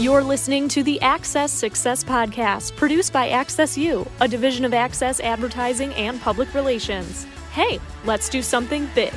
You're listening to the Access Success Podcast, produced by Access U, a division of Access Advertising and Public Relations. Hey, let's do something big.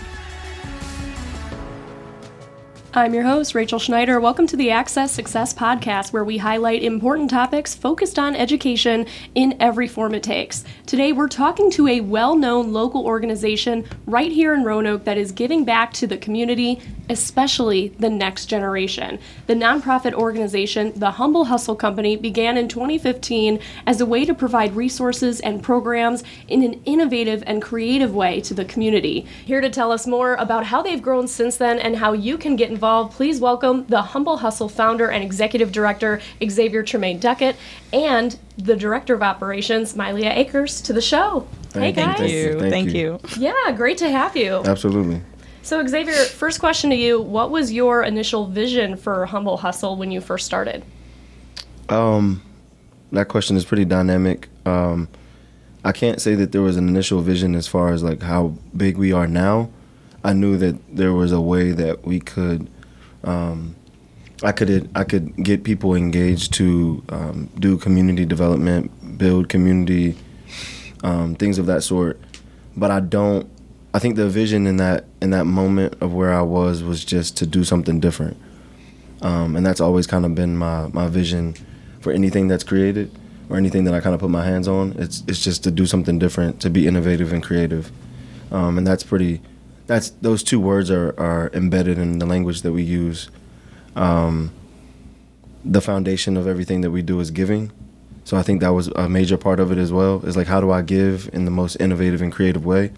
I'm your host, Rachel Schneider. Welcome to the Access Success Podcast, where we highlight important topics focused on education in every form it takes. Today, we're talking to a well known local organization right here in Roanoke that is giving back to the community, especially the next generation. The nonprofit organization, the Humble Hustle Company, began in 2015 as a way to provide resources and programs in an innovative and creative way to the community. Here to tell us more about how they've grown since then and how you can get involved, please welcome the Humble Hustle founder and executive director, Xavier Tramaine Duckett, and the director of operations, Myleah Akers, to the show. Thank hey you, guys. thank you. Thank, Thank you. Yeah, great to have you. Absolutely. So, Xavier, first question to you What was your initial vision for Humble Hustle when you first started? Um, that question is pretty dynamic. Um, I can't say that there was an initial vision as far as like how big we are now. I knew that there was a way that we could, um, I could I could get people engaged to um, do community development, build community, um, things of that sort. But I don't. I think the vision in that in that moment of where I was was just to do something different, um, and that's always kind of been my my vision for anything that's created or anything that I kind of put my hands on. It's it's just to do something different, to be innovative and creative, um, and that's pretty. That's those two words are are embedded in the language that we use. Um, the foundation of everything that we do is giving, so I think that was a major part of it as well. Is like how do I give in the most innovative and creative way?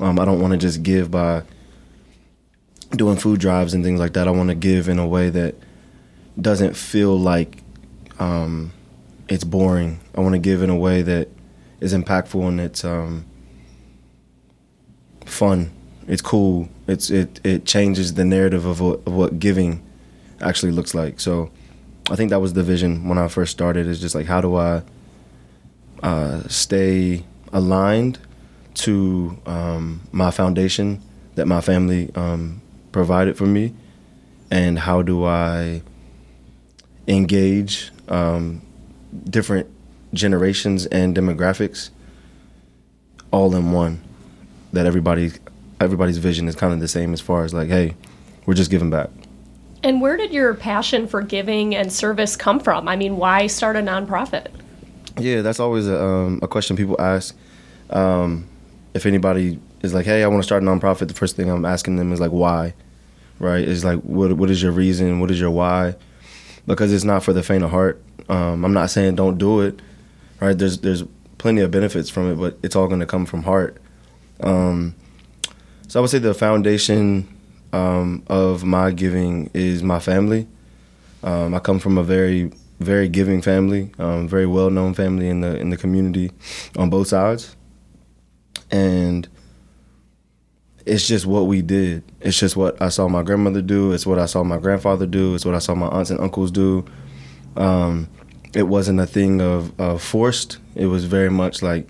Um, I don't want to just give by doing food drives and things like that. I want to give in a way that doesn't feel like um, it's boring. I want to give in a way that is impactful and it's um, fun. It's cool. It's it it changes the narrative of what, of what giving actually looks like. So I think that was the vision when I first started. Is just like how do I uh, stay aligned to um, my foundation that my family um, provided for me, and how do I engage um, different generations and demographics all in one. That everybody, everybody's vision is kind of the same as far as like, hey, we're just giving back. And where did your passion for giving and service come from? I mean, why start a nonprofit? Yeah, that's always a, um, a question people ask. Um, if anybody is like, "Hey, I want to start a nonprofit," the first thing I'm asking them is like, "Why?" Right? Is like, what what is your reason? What is your why? Because it's not for the faint of heart. Um, I'm not saying don't do it. Right? There's there's plenty of benefits from it, but it's all going to come from heart. Um, so I would say the foundation um, of my giving is my family. Um, I come from a very very giving family, um, very well known family in the in the community on both sides, and it's just what we did. It's just what I saw my grandmother do. It's what I saw my grandfather do. It's what I saw my aunts and uncles do. Um, it wasn't a thing of, of forced. It was very much like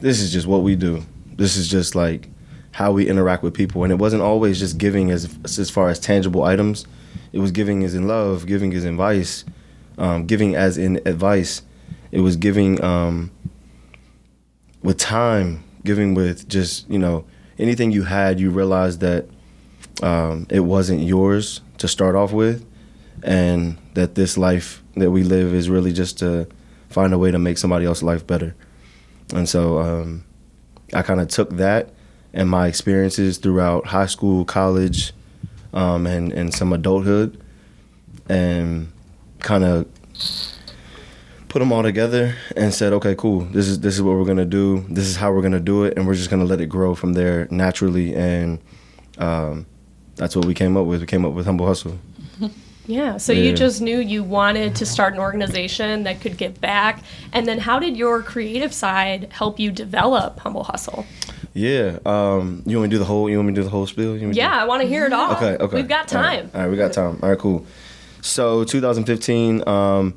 this is just what we do. This is just like how we interact with people, and it wasn't always just giving as as far as tangible items. It was giving as in love, giving as in advice, um, giving as in advice. It was giving um, with time, giving with just you know anything you had. You realized that um, it wasn't yours to start off with, and that this life that we live is really just to find a way to make somebody else's life better. And so um, I kind of took that and my experiences throughout high school, college, um, and and some adulthood, and kind of put them all together and said, okay, cool. This is this is what we're gonna do. This is how we're gonna do it, and we're just gonna let it grow from there naturally. And um, that's what we came up with. We came up with Humble Hustle. Yeah, so Yeah. you just knew you wanted to start an organization that could give back. And then how did your creative side help you develop Humble Hustle? Yeah. Um, you want me to do the whole? You want me to do the whole spiel? You want me do- Yeah, I want to hear it all. Okay, okay. We've got All right. time. All right, we got time. All right, cool. So 2015, um,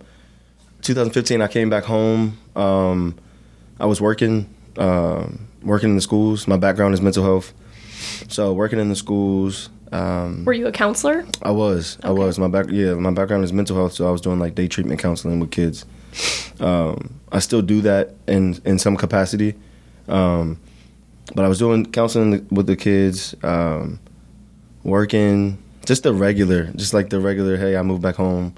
2015, I came back home. Um, I was working, um, working in the schools. My background is mental health, so working in the schools. Um, Were you a counselor? I was. I was. My back. Yeah, my background is mental health, so I was doing like day treatment counseling with kids. Um, I still do that in in some capacity, um, but I was doing counseling with the kids, um, working just the regular, just like the regular. Hey, I moved back home,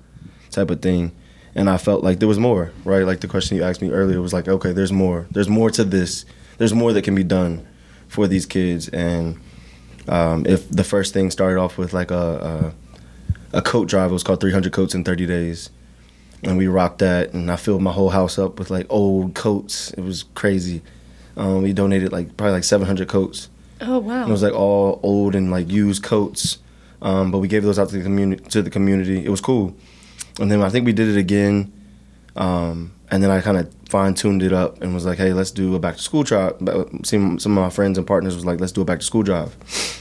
type of thing. And I felt like there was more, right? Like the question you asked me earlier was like, okay, there's more. There's more to this. There's more that can be done for these kids. And um, if the first thing started off with like a, a a coat drive, it was called 300 coats in 30 days, and we rocked that. And I filled my whole house up with like old coats. It was crazy. Um, we donated like probably like 700 coats. Oh wow. And it was like all old and like used coats, um, but we gave those out to the community. To the community, it was cool. And then I think we did it again, um, and then I kind of fine tuned it up and was like, "Hey, let's do a back to school drive." Some some of my friends and partners was like, "Let's do a back to school drive."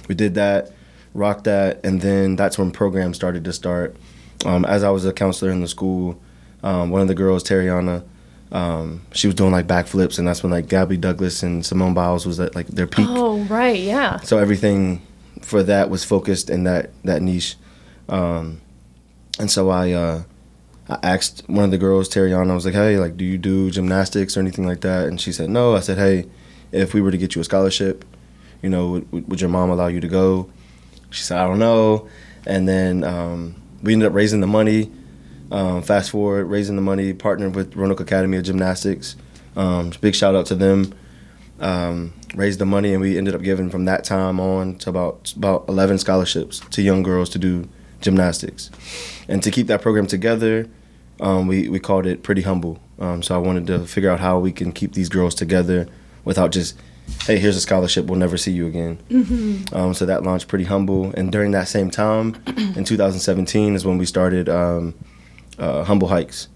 We did that, rocked that, and then that's when programs started to start. Um, as I was a counselor in the school, um, one of the girls, Tariana, um, she was doing like backflips, and that's when like Gabby Douglas and Simone Biles was at like their peak. oh right, yeah. So everything for that was focused in that that niche, um, and so I uh, I asked one of the girls, Tariana, I was like, "Hey, like, do you do gymnastics or anything like that?" And she said, "No." I said, "Hey, if we were to get you a scholarship, you know, would, would your mom allow you to go?" She said, "I don't know." And then um, we ended up raising the money. Um, fast forward, raising the money, partnered with Roanoke Academy of Gymnastics. Um, big shout out to them um, raised the money, and we ended up giving from that time on to about about 11 scholarships to young girls to do gymnastics. And to keep that program together, um, we we called it Pretty Humble. Um, so I wanted to figure out how we can keep these girls together without just, hey, here's a scholarship, we'll never see you again. Um, so that launched Pretty Humble, and during that same time, in 2017, is when we started um, uh, Humble Hikes.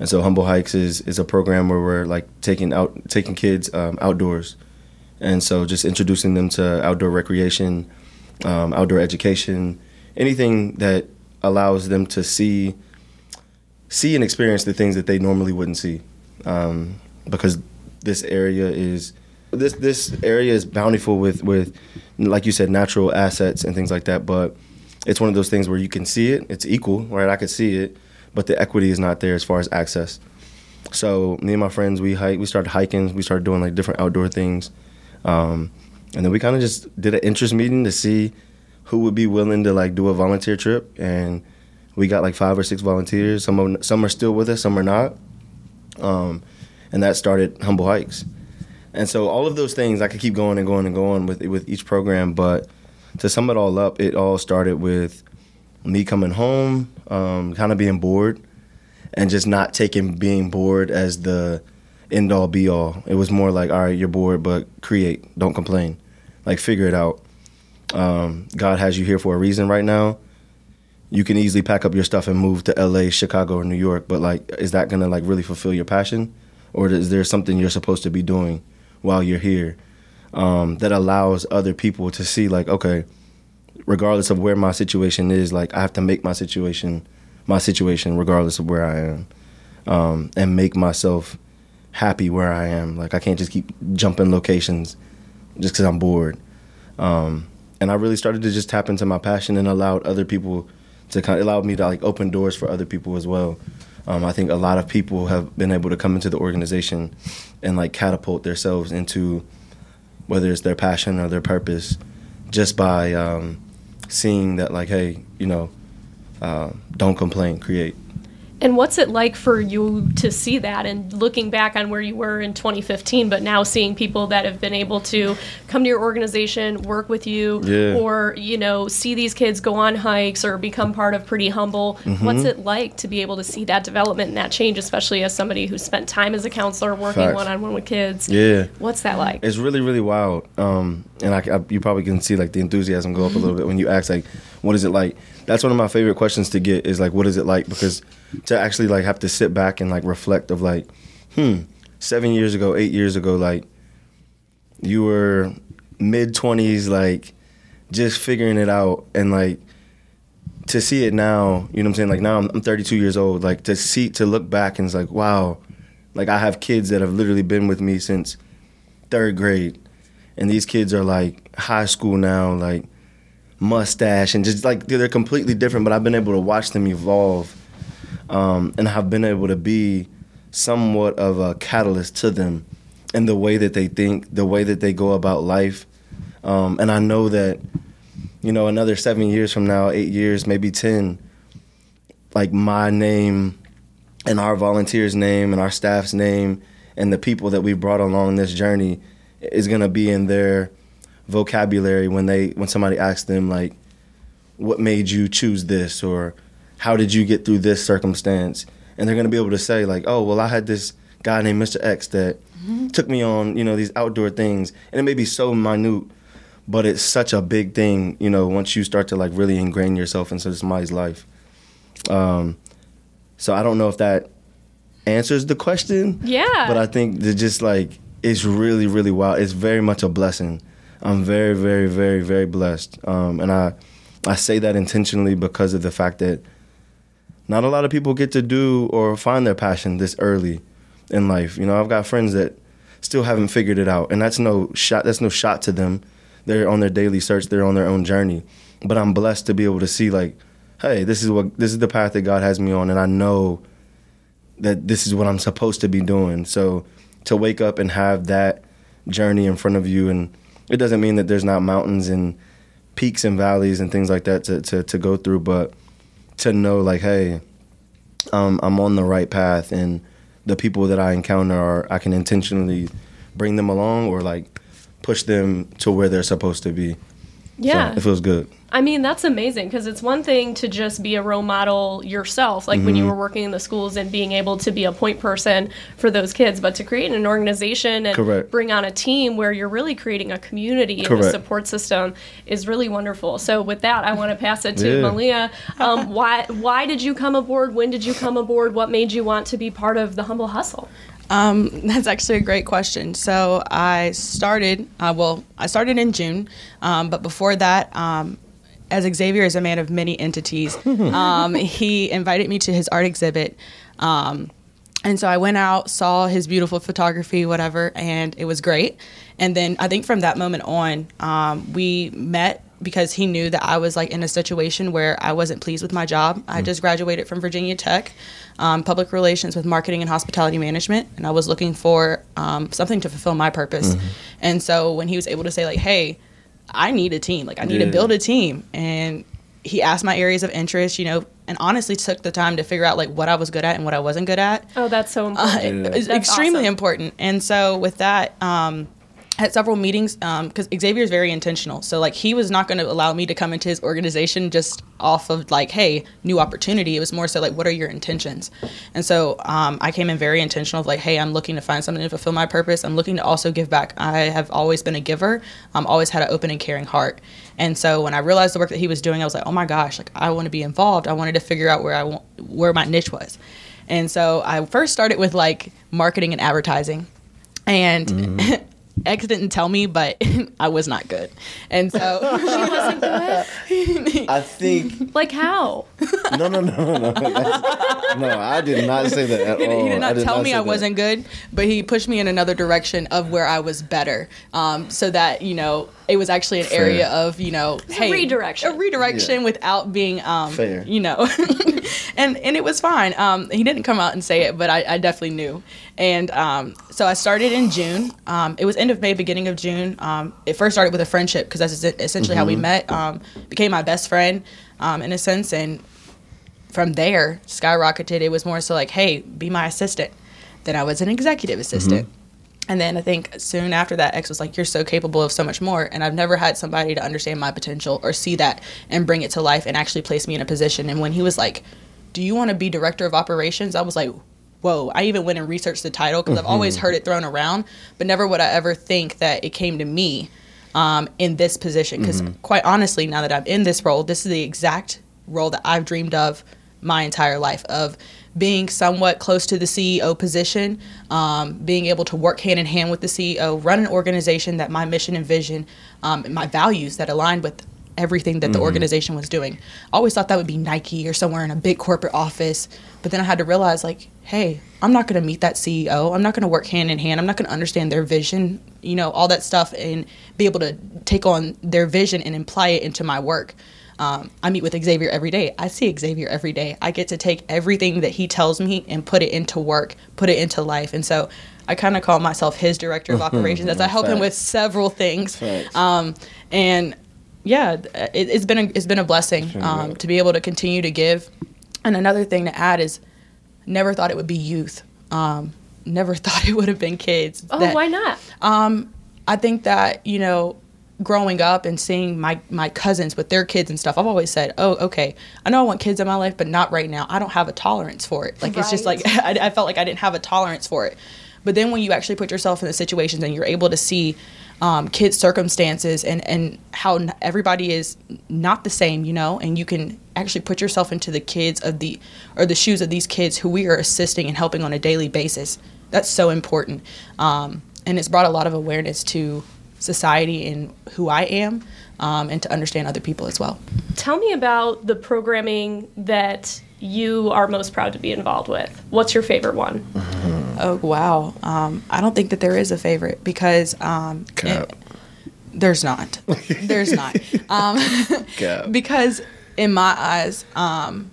And so Humble Hikes is, is a program where we're like taking out taking kids um, outdoors, and so just introducing them to outdoor recreation, um, outdoor education, anything that allows them to see see and experience the things that they normally wouldn't see, um, because this area is this this area is bountiful with with like you said natural assets and things like that, but it's one of those things where you can see it, it's equal, right? I could see it, but the equity is not there as far as access. So me and my friends, we hike. We started hiking. We started doing like different outdoor things, um, and then we kind of just did an interest meeting to see who would be willing to like do a volunteer trip. And we got like five or six volunteers. Some of, some are still with us, some are not. Um, and that started Humble Hikes. And so all of those things, I could keep going and going and going with with each program. But to sum it all up, it all started with me coming home, um, kind of being bored, and just not taking being bored as the end all be all. It was more like, all right, you're bored, but create, don't complain, like figure it out. Um, God has you here for a reason right now. You can easily pack up your stuff and move to LA, Chicago, or New York, but like, is that gonna like really fulfill your passion, or is there something you're supposed to be doing while you're here um, that allows other people to see like, okay, regardless of where my situation is, like I have to make my situation my situation regardless of where I am, um, and make myself happy where I am. Like I can't just keep jumping locations just because I'm bored. Um, and I really started to just tap into my passion and allowed other people to kind of allowed me to like open doors for other people as well. Um, I think a lot of people have been able to come into the organization and like catapult themselves into whether it's their passion or their purpose just by um, seeing that like hey you know uh, don't complain create And what's it like for you to see that and looking back on where you were in 2015, but now seeing people that have been able to come to your organization, work with you, Yeah. or, you know, see these kids go on hikes or become part of Pretty Humble? Mm-hmm. What's it like to be able to see that development and that change, especially as somebody who spent time as a counselor working one on one with kids? yeah What's that like? it's really really wild um, and I, I- you probably can see like the enthusiasm go up a little bit when you ask like what is it like that's one of my favorite questions to get is like what is it like? Because to actually like have to sit back and like reflect of like hmm seven years ago eight years ago like you were mid 20s like just figuring it out and like to see it now you know what i'm saying? Like now I'm, I'm 32 years old like to see to look back and it's like wow like i have kids that have literally been with me since third grade. And these kids are like high school now like mustache and just like they're completely different. But I've been able to watch them evolve, um, and have been able to be somewhat of a catalyst to them in the way that they think, the way that they go about life. Um, and I know that, you know, another seven years from now, eight years, maybe 10, like my name and our volunteers' name and our staff's name and the people that we brought along this journey is going to be in their vocabulary when they when somebody asks them like what made you choose this? or how did you get through this circumstance? And they're going to be able to say like oh well i had this guy named mr x that mm-hmm. took me on you know these outdoor things. And it may be so minute but it's such a big thing you know once you start to like really ingrain yourself into somebody's life. Um, so i don't know if that answers the question yeah. but i think that just like it's really really wild. It's very much a blessing I'm very, very, very, very blessed, um, and I I say that intentionally because of the fact that not a lot of people get to do or find their passion this early in life. You know, I've got friends that still haven't figured it out, and that's no shot. That's no shot to them. They're on their daily search. They're on their own journey. But I'm blessed to be able to see like, hey, this is what this is the path that God has me on, and I know that this is what I'm supposed to be doing. So to wake up and have that journey in front of you and it doesn't mean that there's not mountains and peaks and valleys and things like that to, to, to go through, but to know like, hey, um, I'm on the right path and the people that I encounter are I can intentionally bring them along or like push them to where they're supposed to be. Yeah. So it feels good. I mean, that's amazing because it's one thing to just be a role model yourself, like mm-hmm. when you mm-hmm. were working in the schools and being able to be a point person for those kids, but to create an organization and Correct. bring on a team where you're really creating a community Correct. and a support system is really wonderful. So, with that, I want to pass it to yeah. Myleah. Um, why, why did you come aboard? When did you come aboard? What made you want to be part of the Humble Hustle? Um, that's actually a great question. So I started, uh, well, I started in June, um, but before that, um, as Xavier is a man of many entities, um, he invited me to his art exhibit. Um, and so I went out, saw his beautiful photography, whatever, and it was great. And then I think from that moment on, um, we met because he knew that I was like in a situation where I wasn't pleased with my job. I mm. just graduated from Virginia Tech, um, public relations with marketing and hospitality management, and I was looking for um, something to fulfill my purpose. Mm-hmm. And so when he was able to say like, "Hey," I need a team. Like I need yeah. to build a team. And he asked my areas of interest, you know, and honestly took the time to figure out like what I was good at and what I wasn't good at. Oh, that's so important. Uh, yeah. It's extremely awesome. important. And so with that, um, had several meetings because um, Xavier is very intentional. So like he was not going to allow me to come into his organization just off of like, hey, new opportunity. It was more so like, what are your intentions? And so um, I came in very intentional of like, hey, I'm looking to find something to fulfill my purpose. I'm looking to also give back. I have always been a giver. I'm always had an open and caring heart. And so when I realized the work that he was doing, I was like, oh my gosh, like I want to be involved. I wanted to figure out where I want where my niche was. And so I first started with like marketing and advertising. And mm-hmm. X didn't tell me, but I was not good, and so she wasn't good. I think. Like how? No, no, no, no, no. no, I did not say that at he, all. He did not did tell not me I that. wasn't good, but he pushed me in another direction of where I was better, um, so that you know it was actually an Fair. area of you know, hey, a redirection, a redirection yeah. without being um, Fair. you know, and and it was fine. Um, he didn't come out and say it, but I, I definitely knew, and um, so I started in June. Um, it was end of May, beginning of June. Um, it first started with a friendship because that's essentially mm-hmm. how we mm-hmm. met. Um, became my best friend um, in a sense, and from there skyrocketed. It was more so like, hey, be my assistant. Then I was an executive assistant. Mm-hmm. And then I think soon after that, X was like, You're so capable of so much more. And I've never had somebody to understand my potential or see that and bring it to life and actually place me in a position. And when he was like, Do you want to be director of operations? I was like, whoa, I even went and researched the title because mm-hmm. I've always heard it thrown around, but never would I ever think that it came to me um, in this position. Because mm-hmm. quite honestly, now that I'm in this role, this is the exact role that I've dreamed of my entire life of being somewhat close to the CEO position, um, being able to work hand in hand with the CEO, run an organization that my mission and vision, um, and my values that aligned with everything that the organization was doing. I always thought that would be Nike or somewhere in a big corporate office, but then I had to realize like, hey, I'm not going to meet that CEO. I'm not going to work hand in hand. I'm not going to understand their vision, you know, all that stuff and be able to take on their vision and imply it into my work. Um, I meet with Xavier every day. I see Xavier every day. I get to take everything that he tells me and put it into work, put it into life. And so I kind of call myself his director of operations as I help him with several things. Um, and yeah, it, it's been a, it's been a blessing um, to be able to continue to give. And another thing to add is, never thought it would be youth. Um, never thought it would have been kids. Oh, That- why not? um, I think that you know, growing up and seeing my my cousins with their kids and stuff, I've always said, "Oh, okay, I know I want kids in my life, but not right now. I don't have a tolerance for it. Like it's just like I, I felt like I didn't have a tolerance for it. But then when you actually put yourself in the situations and you're able to see um, kids' circumstances and and how everybody is not the same, you know, and you can actually put yourself into the kids of the or the shoes of these kids who we are assisting and helping on a daily basis. That's so important, um, and it's brought a lot of awareness to society and who I am, um, and to understand other people as well. Tell me about the programming that you are most proud to be involved with. What's your favorite one? Oh wow! Um, I don't think that there is a favorite because um, it- there's not. There's not. Um, because in my eyes, um,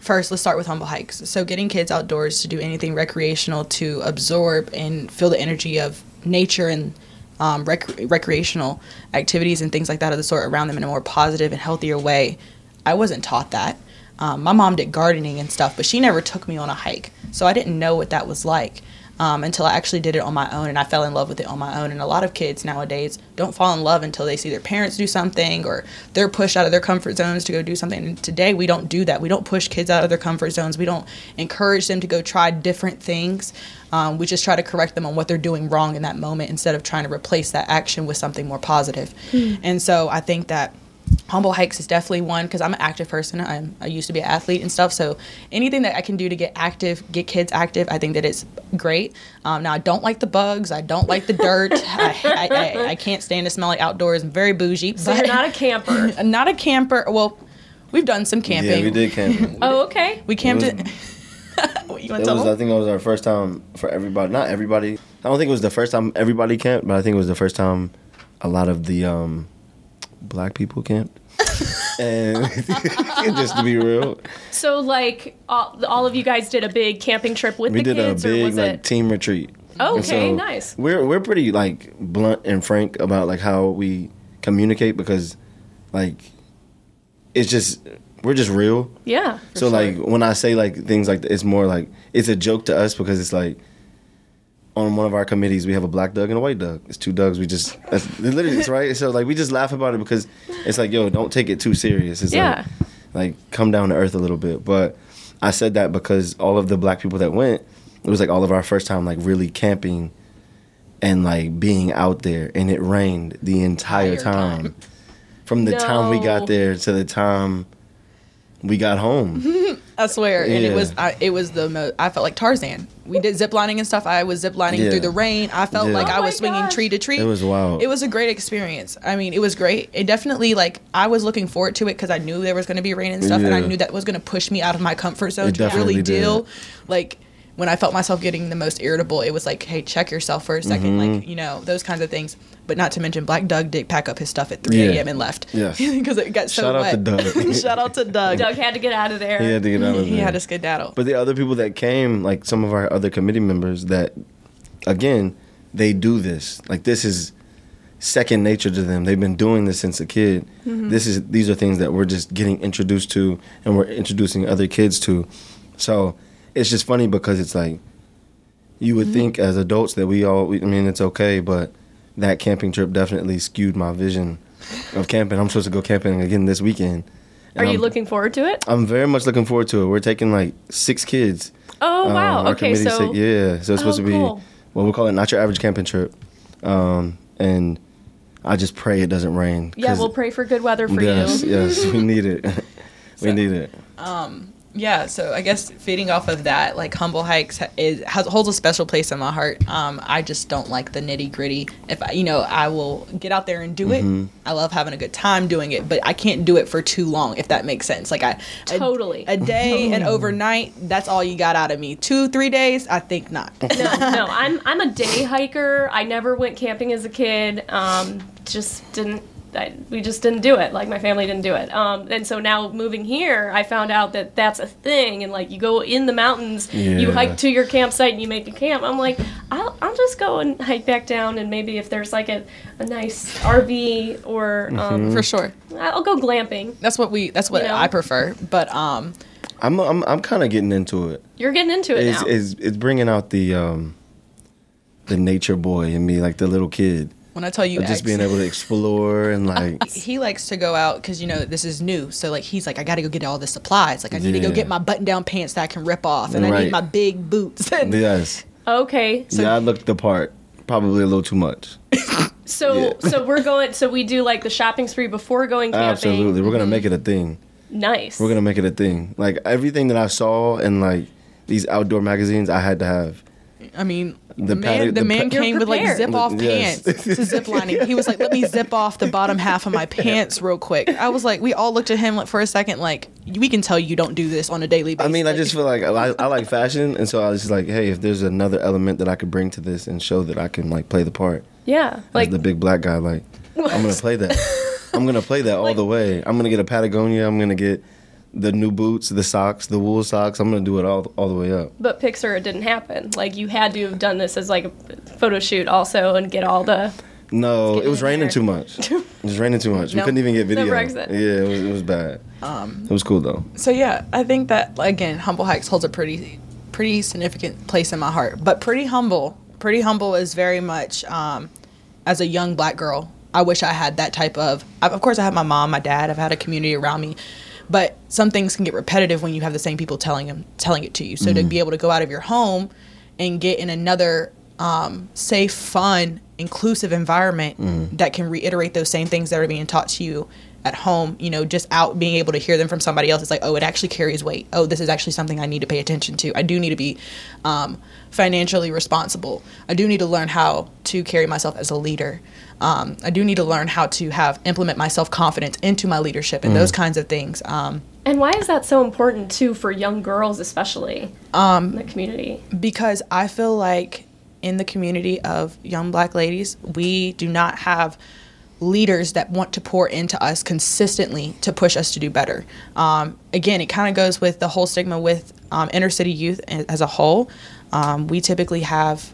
first let's start with humble hikes. So getting kids outdoors to do anything recreational to absorb and feel the energy of nature and um, rec- recreational activities and things like that of the sort around them in a more positive and healthier way. I wasn't taught that. Um, my mom did gardening and stuff, but she never took me on a hike, so I didn't know what that was like um, until I actually did it on my own, and I fell in love with it on my own. And a lot of kids nowadays don't fall in love until they see their parents do something or they're pushed out of their comfort zones to go do something. And today we don't do that. We don't push kids out of their comfort zones. We don't encourage them to go try different things. Um, we just try to correct them on what they're doing wrong in that moment instead of trying to replace that action with something more positive. And so I think that humble hikes is definitely one because I'm an active person. I'm, I used to be an athlete and stuff. So anything that I can do to get active, get kids active, I think that it's great. Um, now I don't like the bugs. I don't like the dirt. I, I, I, I can't stand the smell like outdoors. I'm very bougie. So you're not a camper. not a camper. Well, we've done some camping. Yeah, we did camping. oh, okay. We camped. It It, what, you It was, I think it was our first time for everybody. Not everybody. I don't think it was the first time everybody camped, but I think it was the first time a lot of the um, black people camped. and just to be real, So, like, all, all of you guys did a big camping trip with we the did a big like it? team retreat. Oh, okay, nice. We're we're pretty like blunt and frank about like how we communicate because like it's just we're just real. Yeah. so like when I say like things like that, it's more like it's a joke to us because it's like on one of our committees we have a black Doug and a white Doug. It's two Dougs. We just that's literally it's right. So like we just laugh about it because it's like yo, don't take it too serious. It's Yeah. like like come down to earth a little bit. But I said that because all of the black people that went, it was like all of our first time like really camping and like being out there and it rained the entire time. time. From the time we got there to the time we got home. I swear, and it Yeah. was I, it was the most. I felt like Tarzan. We did zip lining and stuff. I was zip lining Yeah. through the rain. I felt Yeah. like Oh I my was swinging gosh. tree to tree. It was wild. It was a great experience. I mean, it was great. It definitely like I was looking forward to it because I knew there was going to be rain and stuff, and I Yeah. knew that was going to push me out of my comfort zone It to really definitely did. deal. Like when I felt myself getting the most irritable, it was like, hey, check yourself for a 2nd Mm-hmm. like you know those kinds of things. But not to mention, Black Doug did pack up his stuff at 3 Yeah. a.m. and left. Yes. because it got so Shout out to Doug. Shout out to Doug. Doug had to get out of there. He had to get out of there. He had a skedaddle. But the other people that came, like some of our other committee members, that again, they do this. Like this is second nature to them. They've been doing this since a kid. This is these are things that we're just getting introduced to, and we're introducing other kids to. So it's just funny because it's like you would think as adults that we all. I mean, it's okay, but that camping trip definitely skewed my vision of camping. I'm supposed to go camping again this weekend. Are you I'm- looking forward to it? I'm very much looking forward to it. We're taking like six kids. Oh, Um, wow. our okay, committee's so. take- yeah, so it's supposed Oh, to be cool. well, we call it not your average camping trip, um, and I just pray it doesn't rain. Yeah, we'll pray for good weather for yes, you. yes, yes, we need it. we So- need it. Yeah, so I guess feeding off of that, like Humble Hikes is, has, holds a special place in my heart. Um, I just don't like the nitty gritty. If I, you know, I will get out there and do Mm-hmm. it. I love having a good time doing it, but I can't do it for too long. If that makes sense, like I Totally. a, day and overnight. That's all you got out of me. Two, three days. I think not. no, no, I'm I'm a day hiker. I never went camping as a kid. Um, just didn't. I, we just didn't do it. Like my family didn't do it. Um, and so now moving here, I found out that that's a thing. And like you go in the mountains, you hike to your campsite, and you make a camp. I'm like, I'll, I'll just go and hike back down, and maybe if there's like a, a nice RV or um, for sure. I'll go glamping. That's what we. That's what You know? I prefer. But um, I'm I'm I'm kind of getting into it. You're getting into it It's, now. it's it's bringing out the um the nature boy in me, like the little kid, when I tell you, just X- being able to explore and like he likes to go out because you know this is new. So like he's like, I got to go get all the supplies. Like I need to go get my button-down pants that I can rip off, and I need my big boots. And yes, okay, so yeah, I looked the part. Probably a little too much. so Yeah. so we're going. So we do like the shopping spree before going camping. Absolutely, we're gonna make it a mm-hmm. thing. Nice. We're gonna make it a thing. Like everything that I saw in like these outdoor magazines, I had to have. I mean, The the man, paddock- the the man pa- came with like zip off Yes. pants to zip lining. He was like, "Let me zip off the bottom half of my pants real quick." I was like, we all looked at him like for a second, like we can tell you don't do this on a daily basis. I mean, I just feel like I, I like fashion, and so I was just like, hey, if there's another element that I could bring to this and show that I can like play the part yeah, like the big black guy, like I'm gonna play that. I'm gonna play that all Like- the way. I'm gonna get a Patagonia. I'm gonna get the new boots, the socks, the wool socks. I'm gonna do it all all the way up. but Pixar it didn't happen. Like you had to have done this as like a photo shoot also and get all the No, it was raining there. too much. It was raining too much. We couldn't even get video. Brexit. Yeah, it was, it was bad. Um, it was cool though. So yeah, I think that again, Humble Hikes holds a pretty, pretty significant place in my heart. But pretty humble, pretty humble is very much um, as a young black girl. I wish I had that type of. I- Of course, I have my mom, my dad. I've had a community around me, but some things can get repetitive when you have the same people telling them telling it to you. So to be able to go out of your home and get in another um, safe, fun, inclusive environment that can reiterate those same things that are being taught to you at home, you know, just out being able to hear them from somebody else, it's like, oh, it actually carries weight. Oh, this is actually something I need to pay attention to. I do need to be um, financially responsible. I do need to learn how to carry myself as a leader. Um, I do need to learn how to have implement my self confidence into my leadership and those kinds of things. Um, And why is that so important too for young girls especially um, in the community? because I feel like in the community of young black ladies, we do not have leaders that want to pour into us consistently to push us to do better. Um, again, it kind of goes with the whole stigma with um, inner city youth as a whole. Um, we typically have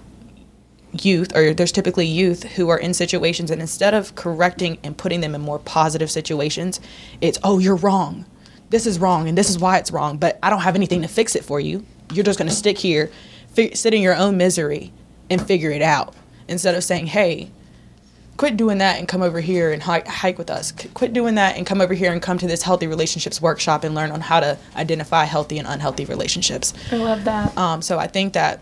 youth, or there's typically youth who are in situations, and instead of correcting and putting them in more positive situations, it's, oh, you're wrong. This is wrong, and this is why it's wrong, but I don't have anything to fix it for you. You're just going to stick here, fi- sit in your own misery, and figure it out. Instead of saying, hey, quit doing that and come over here and hike, hike with us. Qu- Quit doing that and come over here and come to this healthy relationships workshop and learn on how to identify healthy and unhealthy relationships. I love that. Um, so I think that,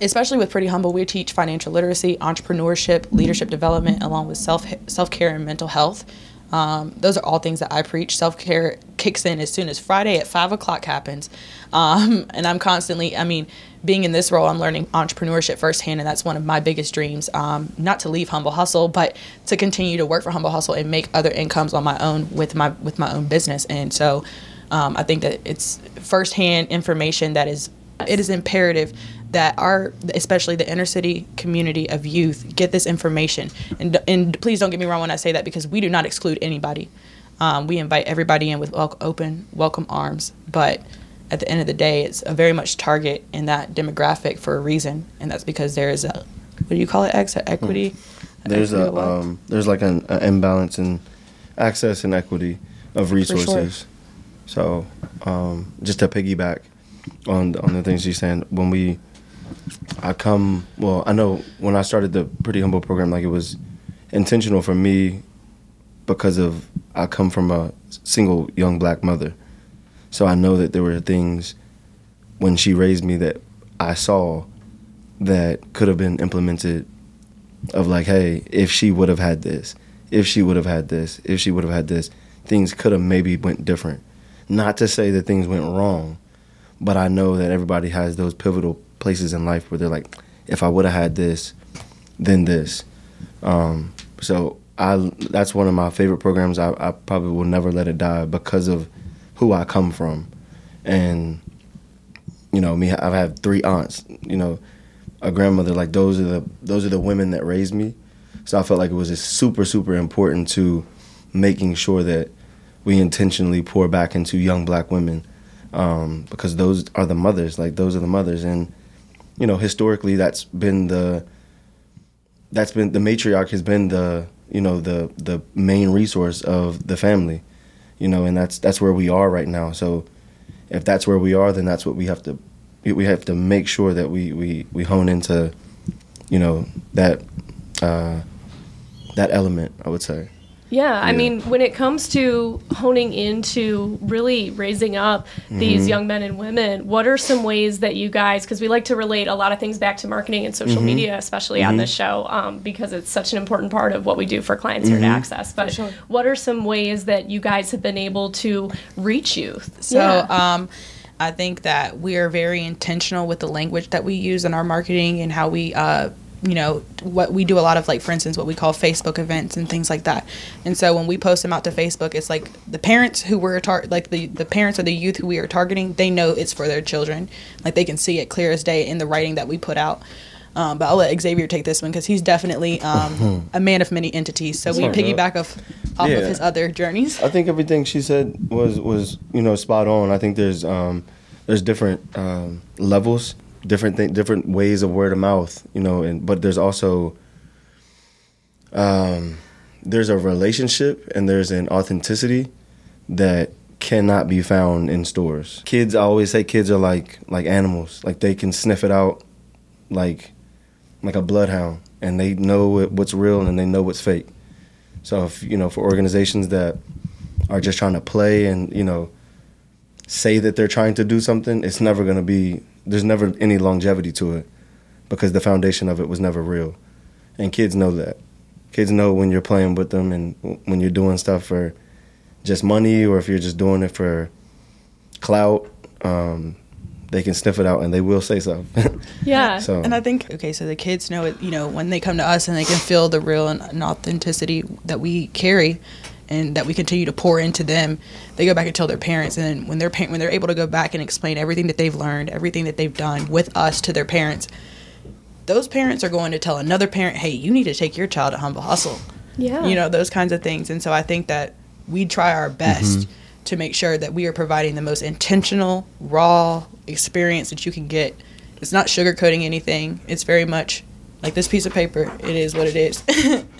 especially with Pretty Humble, we teach financial literacy, entrepreneurship, leadership development, along with self self care and mental health. Um, those are all things that I preach. Self care kicks in as soon as Friday at five o'clock happens, um, and I'm constantly. I mean, being in this role, I'm learning entrepreneurship firsthand, and that's one of my biggest dreams. Um, not to leave Humble Hustle, but to continue to work for Humble Hustle and make other incomes on my own with my with my own business. And so, um, I think that it's firsthand information that is it is imperative that our especially the inner city community of youth get this information and and please don't get me wrong when I say that because we do not exclude anybody um, we invite everybody in with open welcome arms but at the end of the day it's a very much target in that demographic for a reason and that's because there is a what do you call it ex equity? There's Equity a um, there's like an, an imbalance in access and equity of resources. So um, just to piggyback on on the things you're saying, when we I come well, I know when I started the Pretty Humble program, like it was intentional for me because of I come from a single young black mother, so I know that there were things when she raised me that I saw that could have been implemented of like, hey, if she would have had this, if she would have had this, if she would have had this, things could have maybe went different. Not to say that things went wrong, but I know that everybody has those pivotal places in life where they're like, if I would have had this, then this. Um, so I that's one of my favorite programs. I, I probably will never let it die because of who I come from, and you know me. I've had three aunts. You know, a grandmother. Like those are the those are the women that raised me. So I felt like it was just super super important to making sure that we intentionally pour back into young black women um, because those are the mothers. Like those are the mothers, and you know historically that's been the that's been the matriarch has been the you know the the main resource of the family you know and that's that's where we are right now. So if that's where we are then that's what we have to we have to make sure that we we we hone into you know that uh that element i would say Yeah, I Yeah. mean, when it comes to honing into really raising up these Mm-hmm. young men and women, what are some ways that you guys, because we like to relate a lot of things back to marketing and social Mm-hmm. media, especially on this show, um, because it's such an important part of what we do for clients here Mm-hmm. at Access. But what are some ways that you guys have been able to reach youth? So um, I think that we are very intentional with the language that we use in our marketing and how we, uh, you know, what we do a lot of like, for instance, what we call Facebook events and things like that. And so when we post them out to Facebook, it's like the parents who we're tar- like the the parents or the youth who we are targeting, they know it's for their children. Like they can see it clear as day in the writing that we put out. Um, but I'll let Xavier take this one because he's definitely um, a man of many entities. So we Sorry, bro. piggyback off off Yeah. of his other journeys. I think everything she said was was you know spot on. I think there's um, there's different um, levels, different th- different ways of word of mouth, you know, and but there's also um, there's a relationship and there's an authenticity that cannot be found in stores. Kids, I always say, kids are like like animals. Like they can sniff it out, like like a bloodhound, and they know what's real and they know what's fake. So if you know, for organizations that are just trying to play and you know say that they're trying to do something, it's never going to be. There's never any longevity to it because the foundation of it was never real, and kids know that. Kids know when you're playing with them and when you're doing stuff for just money or if you're just doing it for clout. Um, they can sniff it out and they will say so. Yeah. so And I think okay, so the kids know it. You know, when they come to us and they can feel the real and, and authenticity that we carry, and that we continue to pour into them. They go back and tell their parents, and then when their parent when they're able to go back and explain everything that they've learned, everything that they've done with us to their parents, those parents are going to tell another parent, "Hey, you need to take your child to Humble Hustle." yeah. you know those kinds of things and so i think that we try our mm-hmm. best to make sure that we are providing the most intentional raw experience that you can get it's not sugarcoating anything it's very much like this piece of paper it is what it is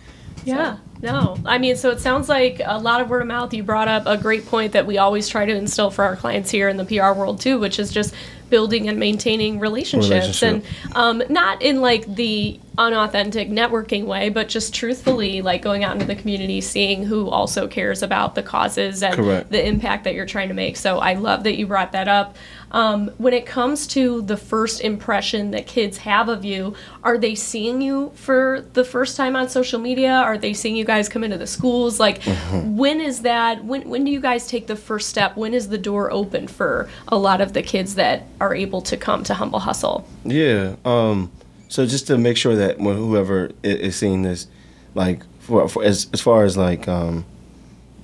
Yeah, no. I mean, so it sounds like a lot of word of mouth. You brought up a great point that we always try to instill for our clients here in the PR world too, which is just building and maintaining relationships, Relationship. and um, not in like the unauthentic networking way, but just truthfully, like going out into the community, seeing who also cares about the causes and Correct. the impact that you're trying to make. So I love that you brought that up. Um, when it comes to the first impression that kids have of you, are they seeing you for the first time on social media? Are they seeing you guys come into the schools? Like, when is that? When when do you guys take the first step? When is the door open for a lot of the kids that are able to come to Humble Hustle? Yeah. Um, so just to make sure that whoever is seeing this, like for, for as as far as like um,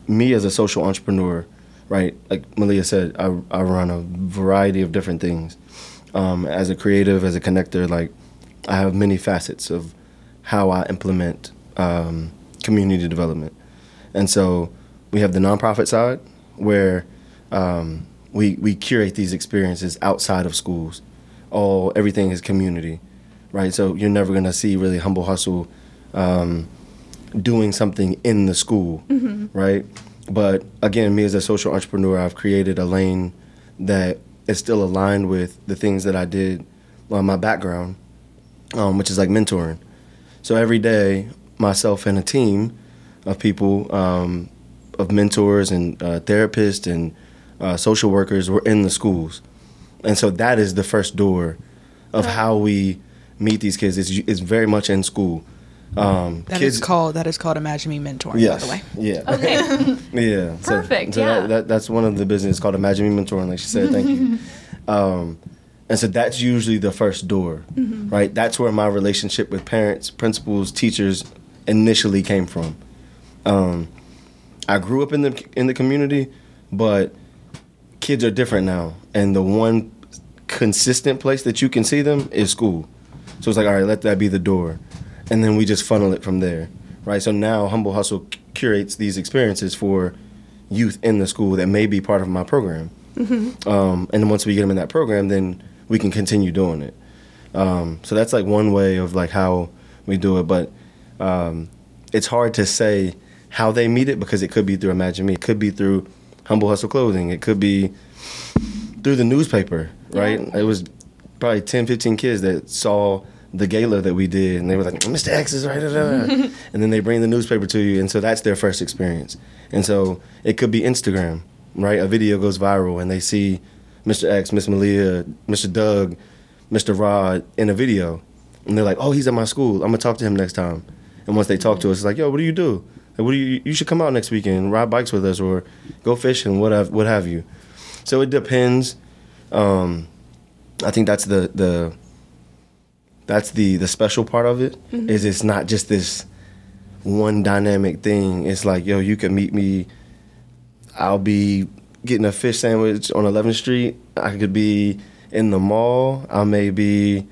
me as a social entrepreneur, right? Like Myleah said, I I run a variety of different things. Um, as a creative, as a connector, like I have many facets of how I implement um, community development, and so we have the nonprofit side where um, we we curate these experiences outside of schools. All everything is community, right? So you're never gonna see really humble hustle um, doing something in the school, right? But again, me as a social entrepreneur, I've created a lane that is still aligned with the things that I did on my background, um, which is like mentoring. So every day, myself and a team of people, um, of mentors and uh, therapists and uh, social workers were in the schools. And so that is the first door of how we meet these kids. It's, it's very much in school. Um, That is called that is called Imagine Me mentoring. yes, By the way. yeah, Okay. yeah. So- Perfect, So, yeah. that, that, that's one of the business called Imagine Me Mentoring. Like she said, thank you. Um, and so that's usually the first door, right? That's where my relationship with parents, principals, teachers initially came from. Um, I grew up in the in the community, but kids are different now, and the one consistent place that you can see them is school. So it's like, all right, let that be the door, and then we just funnel it from there, right? So now Humble Hustle curates these experiences for youth in the school that may be part of my program. Um, and then once we get them in that program, then we can continue doing it. Um, so that's like one way of like how we do it, but um, it's hard to say how they meet it because it could be through Imagine Me, it could be through Humble Hustle Clothing, it could be through the newspaper, right? It was probably 10, 15 kids that saw the gala that we did and they were like, Mr. X is right, da, da, da." and then they bring the newspaper to you, and so that's their first experience. And so it could be Instagram, right? A video goes viral and they see Mr. X, Miss Myleah, Mr. Doug, Mr. Rod in a video, and they're like, "Oh, he's at my school. I'm gonna talk to him next time." And once they talk to us, it's like, "Yo, what do you do? What do you? You should come out next weekend, and ride bikes with us, or go fishing, what have, what have you." So it depends. Um, I think that's the the that's the the special part of it is it's not just this one dynamic thing. It's like, yo, you can meet me. I'll be getting a fish sandwich on 11th Street. I could be in the mall. I may be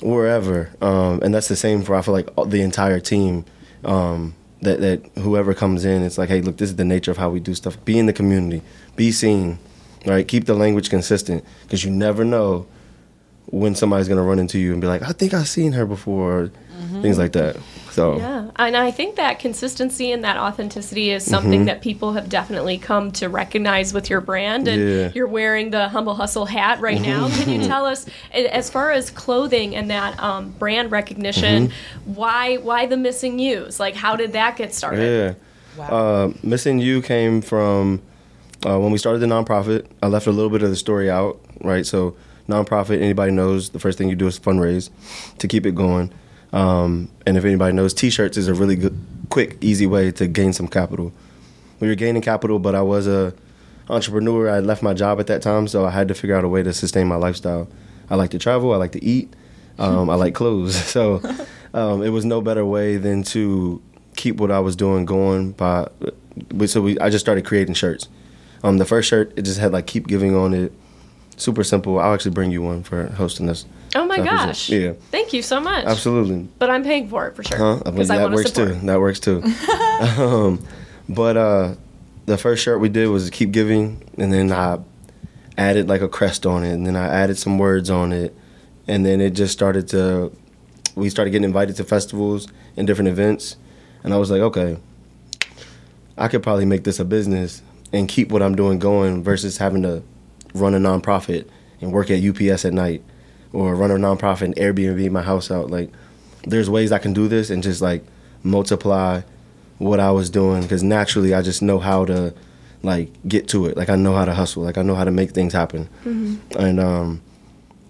wherever. Um, and that's the same for I feel like the entire team. Um, that that whoever comes in, it's like, hey, look, this is the nature of how we do stuff. Be in the community. Be seen. Right. Keep the language consistent because you never know when somebody's gonna run into you and be like, I think I've seen her before, or things like that. So Yeah, and I think that consistency and that authenticity is something that people have definitely come to recognize with your brand. And Yeah. you're wearing the Humble Hustle hat right now. Can you tell us, as far as clothing and that um, brand recognition, why why the missing U's? Like, how did that get started? Yeah. Uh, Missing You came from uh, when we started the nonprofit. I left a little bit of the story out, right? So, nonprofit, anybody knows the first thing you do is fundraise to keep it going. Um, and if anybody knows, t shirts is a really good, quick, easy way to gain some capital. We were gaining capital, but I was a entrepreneur. I left my job at that time, so I had to figure out a way to sustain my lifestyle. I like to travel, I like to eat, um, I like clothes. So um, it was no better way than to keep what I was doing going by. So we, I just started creating shirts. Um, the first shirt, it just had like keep giving on it. Super simple. I'll actually bring you one for hosting this. Oh my I gosh! Yeah, Thank you so much. absolutely. But I'm paying for it for sure Huh? I mean, I, that to works support. too. That works too. um, but uh, the first shirt we did was keep giving, and then I added like a crest on it, and then I added some words on it, and then it just started to. We started getting invited to festivals and different events, and I was like, okay, I could probably make this a business and keep what I'm doing going versus having to run a nonprofit and work at UPS at night or run a nonprofit and Airbnb my house out. Like, there's ways I can do this and just like multiply what I was doing because naturally I just know how to like get to it. Like, I know how to hustle. Like, I know how to make things happen. And um,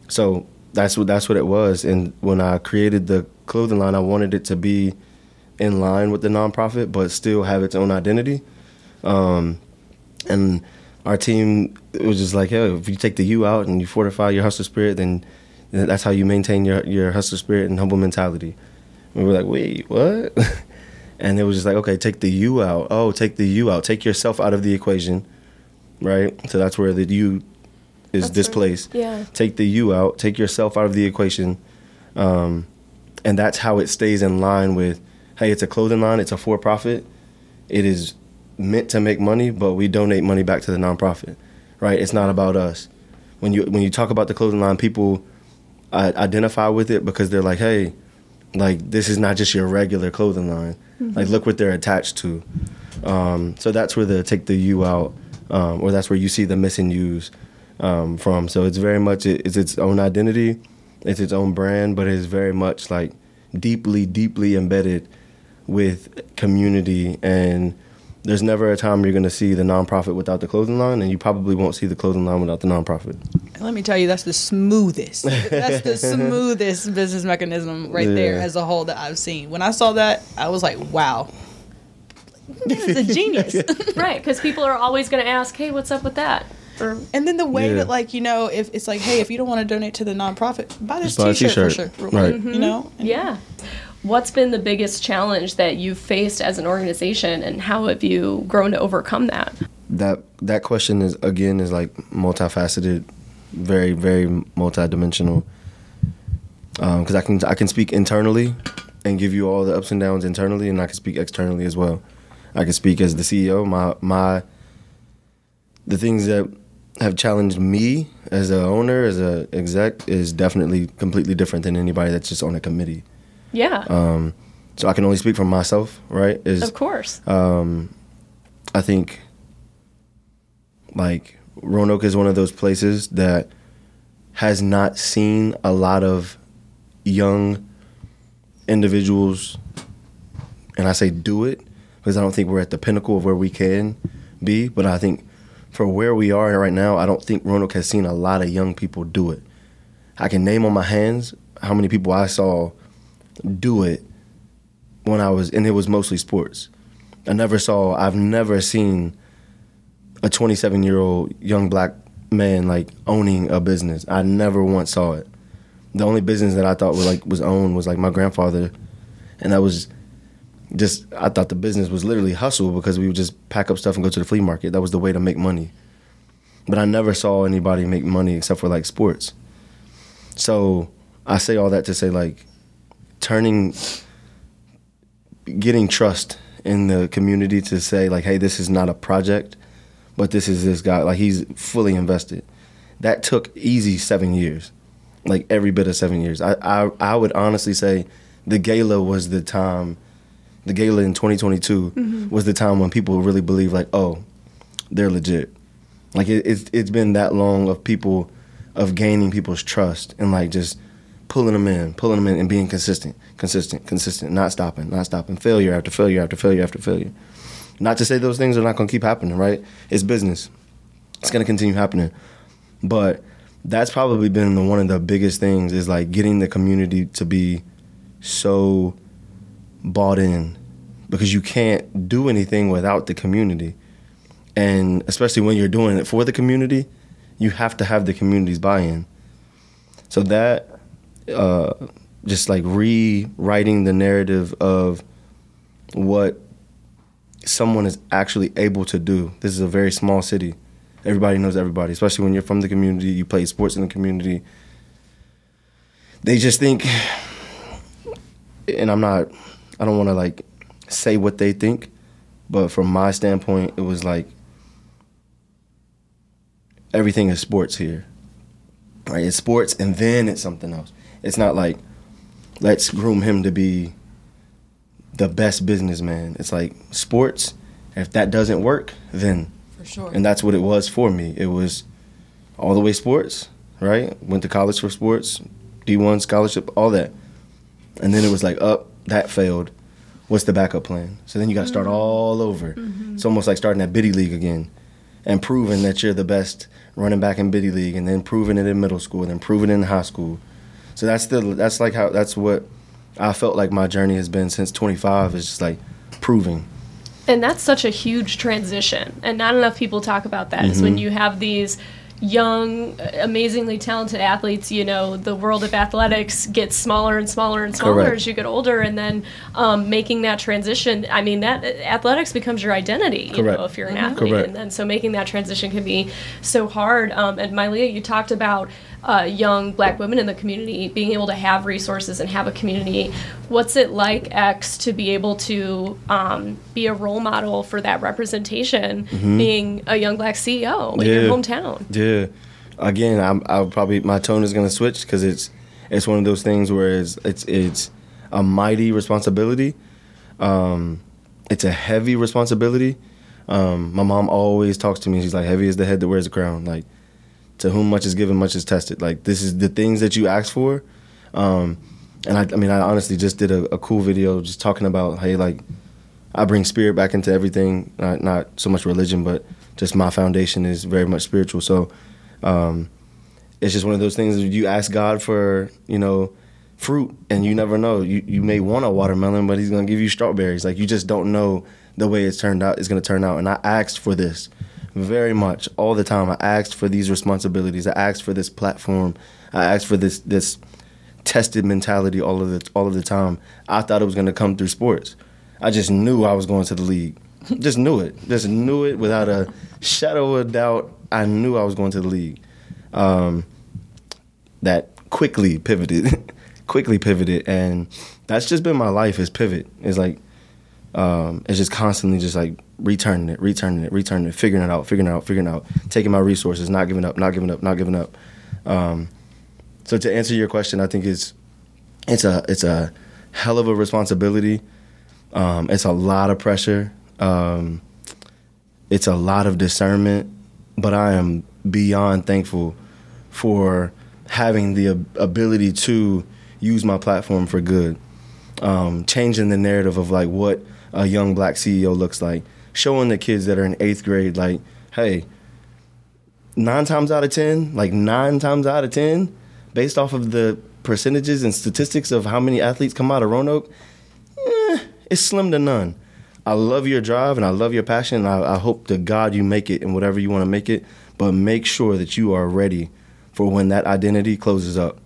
so that's what that's what it was. And when I created the clothing line, I wanted it to be in line with the nonprofit, but still have its own identity. Um, and our team was just like, hey, if you take the U out and you fortify your hustle spirit, then that's how you maintain your your hustle spirit and humble mentality. And we were like, wait, what? and it was just like, okay, take the you out. Oh, take the you out. Take yourself out of the equation, right? So that's where the you is That's right. displaced. Yeah. Take the you out. Take yourself out of the equation, um, and that's how it stays in line with, hey, it's a clothing line. It's a for profit. It is meant to make money, but we donate money back to the nonprofit, right? It's not about us. When you when you talk about the clothing line, people uh, identify with it because they're like, hey, like this is not just your regular clothing line. Like look what they're attached to. Um, so that's where the take the U out, um, or that's where you see the missing U's um, from. So it's very much it, it's its own identity, it's its own brand, but it's very much like deeply, deeply embedded with community and there's never a time you're going to see the nonprofit without the clothing line, and you probably won't see the clothing line without the nonprofit. Let me tell you, that's the smoothest. that's the smoothest business mechanism right there as a whole that I've seen. When I saw that, I was like, wow. This is a genius. right, because people are always going to ask, hey, what's up with that? Or, And then the way Yeah. that, like, you know, if it's like, hey, if you don't want to donate to the nonprofit, buy this Buy a T-shirt, for sure, real Right. quick, you mm-hmm. know. And yeah. What's been the biggest challenge that you've faced as an organization, and how have you grown to overcome that? That that question is again is like multifaceted, very very multidimensional. Um, because I can I can speak internally, and give you all the ups and downs internally, and I can speak externally as well. I can speak as the CEO. My my the things that have challenged me as a owner, as a exec, is definitely completely different than anybody that's just on a committee. Yeah, Um, so I can only speak for myself, right? Is of course. um, I think like Roanoke is one of those places that has not seen a lot of young individuals, and I say do it because I don't think we're at the pinnacle of where we can be, but I think for where we are right now, I don't think Roanoke has seen a lot of young people do it. I can name on my hands how many people I saw do it when I was, and it was mostly sports. I never saw, I've never seen a 27 year old young black man like owning a business. I never once saw it. The only business that I thought was like was owned was like my grandfather, and that was just I thought the business was literally hustle because we would just pack up stuff and go to the flea market. That was the way to make money. But I never saw anybody make money except for like sports. So I say all that to say like turning getting trust in the community to say like hey this is not a project but this is this guy like he's fully invested. That took easy seven years like every bit of seven years. I i, I would honestly say the gala was the time the gala in 2022 mm-hmm. was the time when people really believe like oh they're legit. Like it, it's it's been that long of people of gaining people's trust and like just pulling them in, pulling them in, and being consistent, consistent, consistent, not stopping, not stopping, failure after failure after failure after failure. Not to say those things are not going to keep happening, right? It's business. It's going to continue happening, but that's probably been the, one of the biggest things is like getting the community to be so bought in because you can't do anything without the community. And especially when you're doing it for the community, you have to have the community's buy-in. So that uh, just like rewriting the narrative of what someone is actually able to do. This is a very small city. Everybody knows everybody, especially when you're from the community, you play sports in the community. They just think and I'm not I don't want to like say what they think, but from my standpoint, it was like everything is sports here. Right? It's sports and then it's something else. It's not like let's groom him to be the best businessman. It's like sports. If that doesn't work, then For sure. and that's what it was for me. It was all the way sports, right? Went to college for sports, D1 scholarship, all that. And then it was like, up, that failed. What's the backup plan? So then you got to start mm-hmm. all over. Mm-hmm. It's almost like starting at Biddy League again and proving that you're the best running back in Biddy League and then proving it in middle school and then proving it in high school. So that's the that's like how that's what I felt like my journey has been since 25 is just like proving. And that's such a huge transition, and not enough people talk about that. Is when Mm-hmm. you have these young, amazingly talented athletes. You know, the world of athletics gets smaller and smaller and smaller Correct. as you get older, and then um, making that transition. I mean, that athletics becomes your identity. You Correct. know, if you're an athlete, Correct. and then so making that transition can be so hard. Um, and Myleah, you talked about uh, young Black women in the community being able to have resources and have a community. What's it like, X, to be able to um, be a role model for that representation, being a young Black CEO in your Mm-hmm. Hometown? Yeah. Again, I'm I'll probably my tone is gonna switch because it's it's one of those things where it's it's it's a mighty responsibility. Um, it's a heavy responsibility. Um, my mom always talks to me. She's like, "Heavy is the head that wears the crown." Like, to whom much is given, much is tested. Like, this is the things that you ask for. Um, and I, I mean, I honestly just did a, a cool video just talking about, hey, like, I bring spirit back into everything. Not not so much religion, but just my foundation is very much spiritual. So um, it's just one of those things. You ask God for you know fruit, and you never know. You you may want a watermelon, but He's gonna give you strawberries. Like you just don't know the way it's turned out. It's gonna turn out. And I asked for this very much all the time. I asked for these responsibilities. I asked for this platform. I asked for this this tested mentality all of the all of the time. I thought it was gonna come through sports. I just knew I was going to the league. just knew it. Just knew it without a shadow of doubt. I knew I was going to the league. Um, that quickly pivoted, quickly pivoted, and that's just been my life. Is pivot. It's like um, it's just constantly just like returning it, returning it, returning it, figuring it out, figuring it out, figuring it out, taking my resources, not giving up, not giving up, not giving up. Um, so to answer your question, I think it's it's a it's a hell of a responsibility. Um, it's a lot of pressure. Um, it's a lot of discernment, but I am beyond thankful for having the ability to use my platform for good, um, changing the narrative of like what a young black CEO looks like, showing the kids that are in eighth grade like, hey, nine times out of ten, like nine times out of ten, based off of the percentages and statistics of how many athletes come out of Roanoke, eh, it's slim to none. I love your drive and I love your passion. I, I hope to God you make it and whatever you want to make it, but make sure that you are ready for when that identity closes up.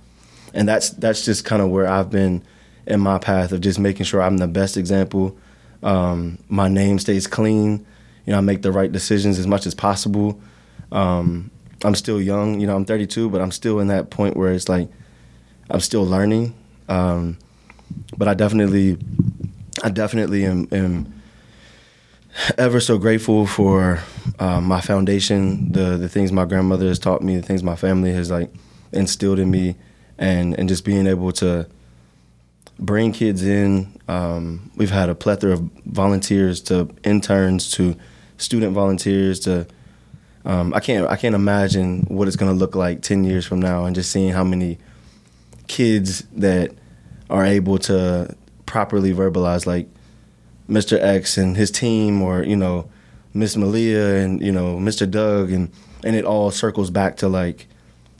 And that's that's just kind of where I've been in my path of just making sure I'm the best example. Um, my name stays clean. You know, I make the right decisions as much as possible. Um, I'm still young. You know, I'm 32, but I'm still in that point where it's like I'm still learning. Um, but I definitely, I definitely am, am ever so grateful for uh, my foundation, the the things my grandmother has taught me, the things my family has like instilled in me, and and just being able to bring kids in. Um, we've had a plethora of volunteers to interns to student volunteers to. Um, I can't I can't imagine what it's gonna look like ten years from now, and just seeing how many kids that are able to properly verbalize like Mr. X and his team, or you know, Miss Myleah and you know Mr. Doug, and and it all circles back to like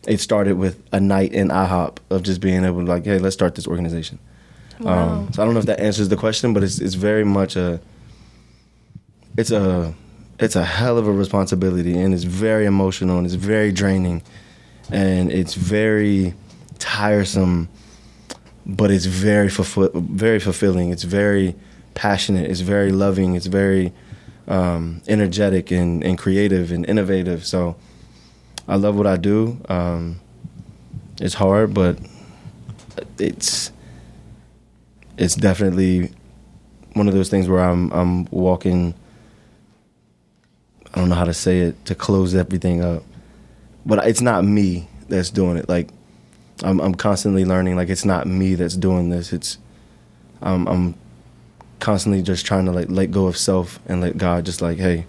it started with a night in IHOP of just being able to like, hey, let's start this organization. Wow. Um, so I don't know if that answers the question, but it's it's very much a it's a it's a hell of a responsibility, and it's very emotional, and it's very draining, and it's very tiresome, but it's very very fulfilling. It's very passionate. It's very loving. It's very um, energetic and, and creative and innovative. So I love what I do. Um, it's hard, but it's it's definitely one of those things where I'm I'm walking. I don't know how to say it to close everything up, but it's not me that's doing it. Like I'm I'm constantly learning. Like it's not me that's doing this. It's I'm I'm constantly just trying to like let go of self and let God just like, hey,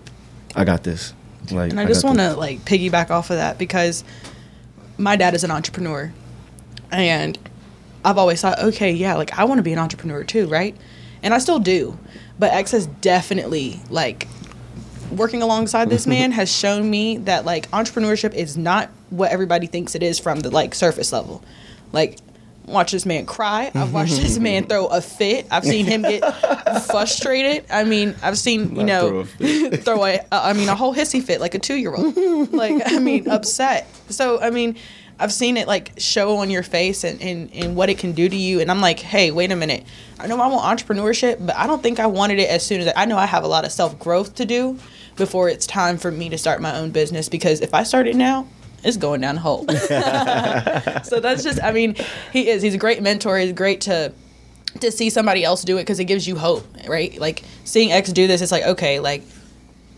I got this. Like, And I just want to like piggyback off of that because my dad is an entrepreneur, and I've always thought, okay, yeah, like I want to be an entrepreneur too, right? And I still do, but X has definitely like working alongside this man has shown me that like entrepreneurship is not what everybody thinks it is from the like surface level. Like watch this man cry. I've watched this man throw a fit. I've seen him get frustrated. I mean, I've seen, you know, throw a throw a, I mean, a whole hissy fit like a two year old. like, I mean, upset. So, I mean, I've seen it like show on your face and, and, and what it can do to you. And I'm like, hey, wait a minute. I know I want entrepreneurship, but I don't think I wanted it as soon as I, I know I have a lot of self growth to do before it's time for me to start my own business. Because if I start it now, it's going down the hole. so that's just, I mean, he is. He's a great mentor. He's great to to see somebody else do it because it gives you hope, right? Like seeing X do this, it's like okay, like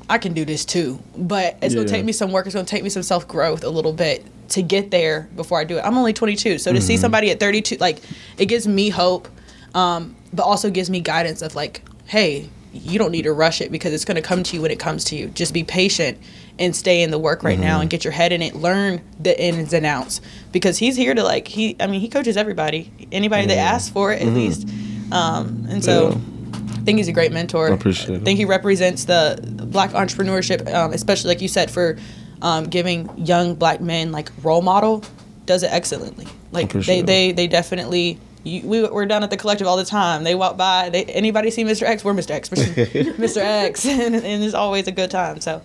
I can do this too. But it's gonna take me some work. It's gonna take me some self growth a little bit to get there before I do it. I'm only 22, so to see somebody at 32, like it gives me hope, um, but also gives me guidance of like, hey, you don't need to rush it because it's gonna come to you when it comes to you. Just be patient and stay in the work right now and get your head in it. Learn the ins and outs because he's here to like he. I mean, he coaches everybody, anybody that asks for it at least. Um, and so. I think he's a great mentor. I appreciate it. I think he represents the black entrepreneurship, um, especially like you said, for um, giving young black men like role model. Does it excellently. Like they, they they definitely. You, we, we're down at the collective all the time. They walk by. They, anybody see Mr. X? We're Mr. X. Mr. X, and, and it's always a good time. So,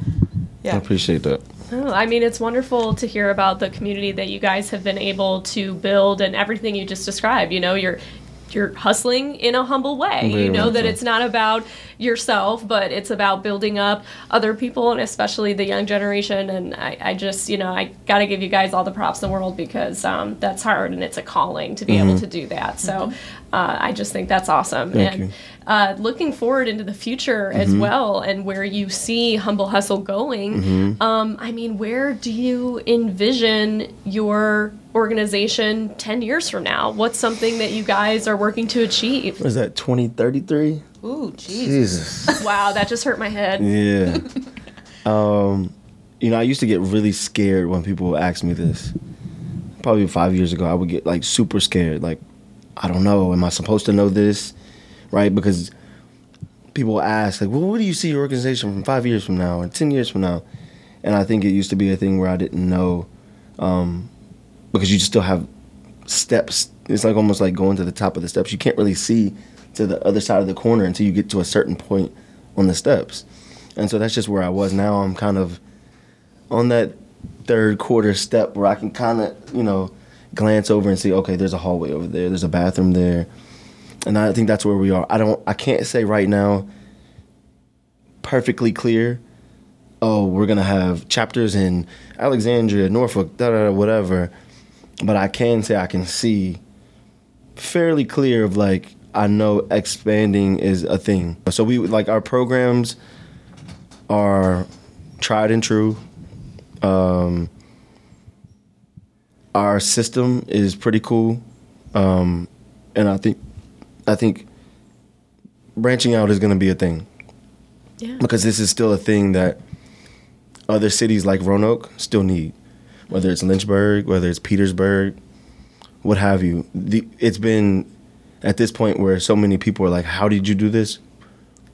yeah, I appreciate that. Oh, I mean, it's wonderful to hear about the community that you guys have been able to build and everything you just described. You know, you're you're hustling in a humble way. Very you know that so. it's not about yourself, but it's about building up other people and especially the young generation. And I, I just, you know, I got to give you guys all the props in the world because um, that's hard and it's a calling to be able to do that. So uh, I just think that's awesome. Thank and you. uh, looking forward into the future Mm-hmm. as well and where you see Humble Hustle going, Mm-hmm. um, I mean, where do you envision your organization 10 years from now? What's something that you guys are working to achieve? What is that 2033? Ooh, jeez. Jesus. Wow, that just hurt my head. Yeah. um, you know, I used to get really scared when people would ask me this. Probably five years ago, I would get like super scared. Like, I don't know. Am I supposed to know this? Right? Because people ask, like, well, what do you see your organization from five years from now and 10 years from now? And I think it used to be a thing where I didn't know um, because you just still have steps. It's like almost like going to the top of the steps. You can't really see to the other side of the corner until you get to a certain point on the steps. And so that's just where I was. Now I'm kind of on that third quarter step where I can kind of, you know, glance over and see, okay, there's a hallway over there, there's a bathroom there. And I think that's where we are. I don't I can't say right now perfectly clear, oh, we're gonna have chapters in Alexandria, Norfolk, da da whatever. But I can say I can see fairly clear of like I know expanding is a thing. So we like our programs are tried and true. Um, our system is pretty cool, um, and I think I think branching out is going to be a thing Yeah. because this is still a thing that other cities like Roanoke still need, whether it's Lynchburg, whether it's Petersburg, what have you. The, it's been at this point where so many people are like, "How did you do this?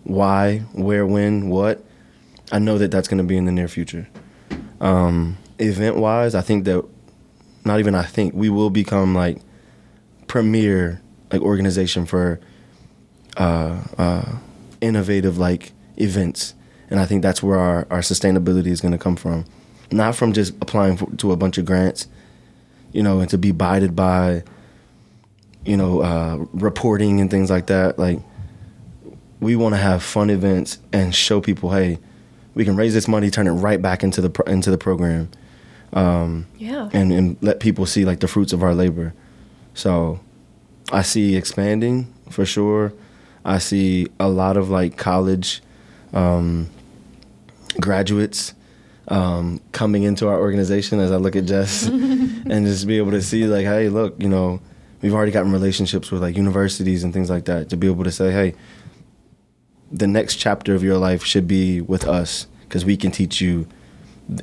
Why? Where? When? What?" I know that that's going to be in the near future. Um, event wise, I think that not even I think we will become like premier like organization for uh, uh, innovative like events, and I think that's where our, our sustainability is going to come from, not from just applying for, to a bunch of grants, you know, and to be bided by, you know, uh, reporting and things like that. Like, we want to have fun events and show people, hey, we can raise this money, turn it right back into the pro- into the program, um, Yeah. and and let people see like the fruits of our labor. So, I see expanding for sure. I see a lot of like college um, graduates um, coming into our organization as I look at Jess and just be able to see like, hey, look, you know, we've already gotten relationships with like universities and things like that to be able to say, hey, the next chapter of your life should be with us because we can teach you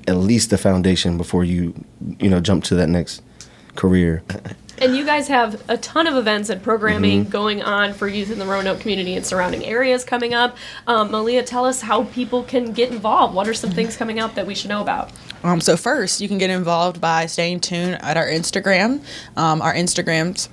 at least the foundation before you, you know, jump to that next career. And you guys have a ton of events and programming Mm-hmm. going on for youth in the Roanoke community and surrounding areas coming up. Um, Myleah, tell us how people can get involved. What are some things coming up that we should know about? Um, so first, you can get involved by staying tuned at our Instagram. Um, our Instagrams